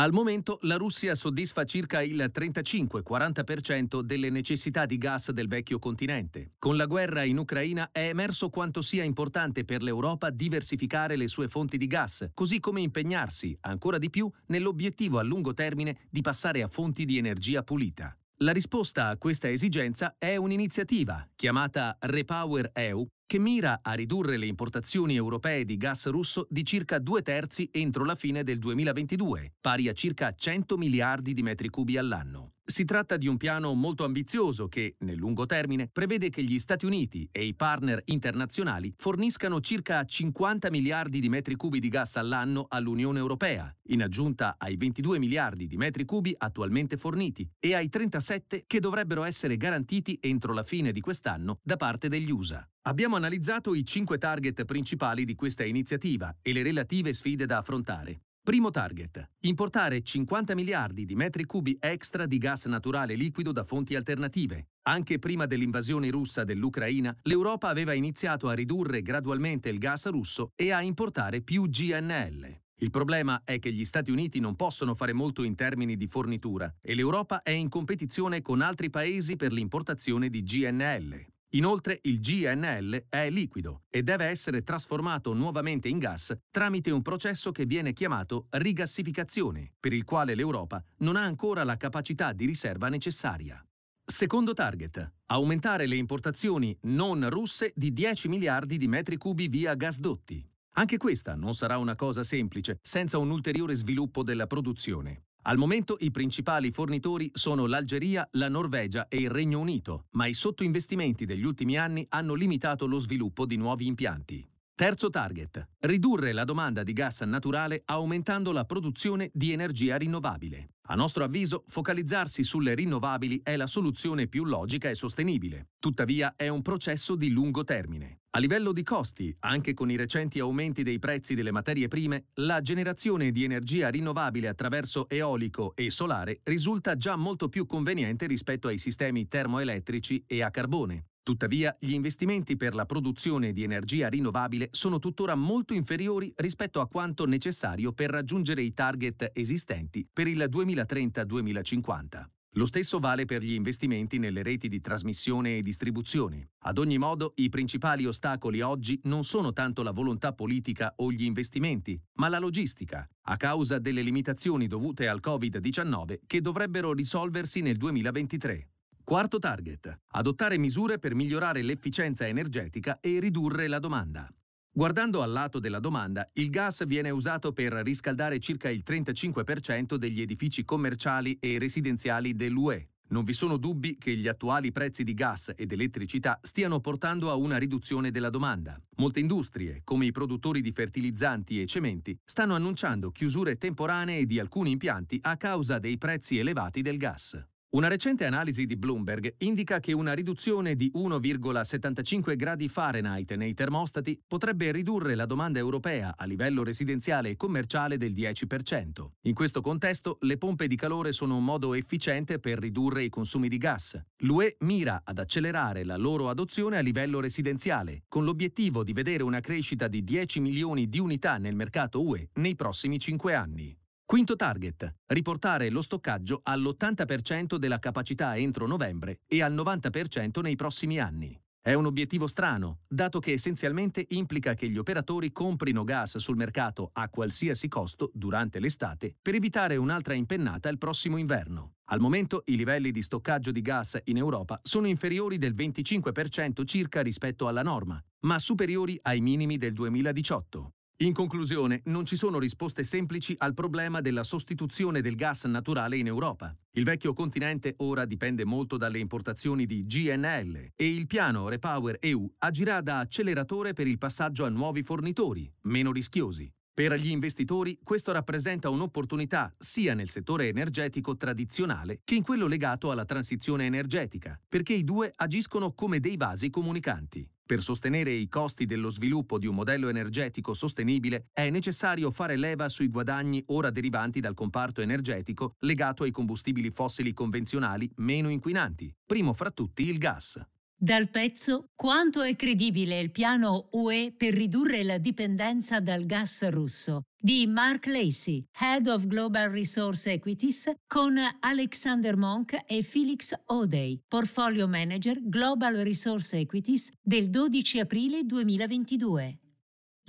Al momento la Russia soddisfa circa il 35-40% delle necessità di gas del vecchio continente. Con la guerra in Ucraina è emerso quanto sia importante per l'Europa diversificare le sue fonti di gas, così come impegnarsi ancora di più nell'obiettivo a lungo termine di passare a fonti di energia pulita. La risposta a questa esigenza è un'iniziativa chiamata Repower EU che mira a ridurre le importazioni europee di gas russo di circa due terzi entro la fine del 2022, pari a circa 100 miliardi di metri cubi all'anno. Si tratta di un piano molto ambizioso che, nel lungo termine, prevede che gli Stati Uniti e i partner internazionali forniscano circa 50 miliardi di metri cubi di gas all'anno all'Unione Europea, in aggiunta ai 22 miliardi di metri cubi attualmente forniti e ai 37 che dovrebbero essere garantiti entro la fine di quest'anno da parte degli USA. Abbiamo analizzato i cinque target principali di questa iniziativa e le relative sfide da affrontare. Primo target. Importare 50 miliardi di metri cubi extra di gas naturale liquido da fonti alternative. Anche prima dell'invasione russa dell'Ucraina, l'Europa aveva iniziato a ridurre gradualmente il gas russo e a importare più GNL. Il problema è che gli Stati Uniti non possono fare molto in termini di fornitura e l'Europa è in competizione con altri paesi per l'importazione di GNL. Inoltre il GNL è liquido e deve essere trasformato nuovamente in gas tramite un processo che viene chiamato rigassificazione, per il quale l'Europa non ha ancora la capacità di riserva necessaria. Secondo target. Aumentare le importazioni non russe di 10 miliardi di metri cubi via gasdotti. Anche questa non sarà una cosa semplice, senza un ulteriore sviluppo della produzione. Al momento i principali fornitori sono l'Algeria, la Norvegia e il Regno Unito, ma i sottoinvestimenti degli ultimi anni hanno limitato lo sviluppo di nuovi impianti. Terzo target. Ridurre la domanda di gas naturale aumentando la produzione di energia rinnovabile. A nostro avviso, focalizzarsi sulle rinnovabili è la soluzione più logica e sostenibile. Tuttavia è un processo di lungo termine. A livello di costi, anche con i recenti aumenti dei prezzi delle materie prime, la generazione di energia rinnovabile attraverso eolico e solare risulta già molto più conveniente rispetto ai sistemi termoelettrici e a carbone. Tuttavia, gli investimenti per la produzione di energia rinnovabile sono tuttora molto inferiori rispetto a quanto necessario per raggiungere i target esistenti per il 2030-2050. Lo stesso vale per gli investimenti nelle reti di trasmissione e distribuzione. Ad ogni modo, i principali ostacoli oggi non sono tanto la volontà politica o gli investimenti, ma la logistica, a causa delle limitazioni dovute al Covid-19 che dovrebbero risolversi nel 2023. Quarto target. Adottare misure per migliorare l'efficienza energetica e ridurre la domanda. Guardando al lato della domanda, il gas viene usato per riscaldare circa il 35% degli edifici commerciali e residenziali dell'UE. Non vi sono dubbi che gli attuali prezzi di gas ed elettricità stiano portando a una riduzione della domanda. Molte industrie, come i produttori di fertilizzanti e cementi, stanno annunciando chiusure temporanee di alcuni impianti a causa dei prezzi elevati del gas. Una recente analisi di Bloomberg indica che una riduzione di 1,75 gradi Fahrenheit nei termostati potrebbe ridurre la domanda europea a livello residenziale e commerciale del 10%. In questo contesto, le pompe di calore sono un modo efficiente per ridurre i consumi di gas. L'UE mira ad accelerare la loro adozione a livello residenziale, con l'obiettivo di vedere una crescita di 10 milioni di unità nel mercato UE nei prossimi 5 anni. Quinto target. Riportare lo stoccaggio all'80% della capacità entro novembre e al 90% nei prossimi anni. È un obiettivo strano, dato che essenzialmente implica che gli operatori comprino gas sul mercato a qualsiasi costo durante l'estate per evitare un'altra impennata il prossimo inverno. Al momento i livelli di stoccaggio di gas in Europa sono inferiori del 25% circa rispetto alla norma, ma superiori ai minimi del 2018. In conclusione, non ci sono risposte semplici al problema della sostituzione del gas naturale in Europa. Il vecchio continente ora dipende molto dalle importazioni di GNL e il piano Repower EU agirà da acceleratore per il passaggio a nuovi fornitori, meno rischiosi. Per gli investitori questo rappresenta un'opportunità sia nel settore energetico tradizionale che in quello legato alla transizione energetica, perché i due agiscono come dei vasi comunicanti. Per sostenere i costi dello sviluppo di un modello energetico sostenibile è necessario fare leva sui guadagni ora derivanti dal comparto energetico legato ai combustibili fossili convenzionali meno inquinanti, primo fra tutti il gas. Dal pezzo Quanto è credibile il piano UE per ridurre la dipendenza dal gas russo di Mark Lacey, Head of Global Resource Equities, con Alexander Monk e Felix O'Day, Portfolio Manager Global Resource Equities del 12 aprile 2022.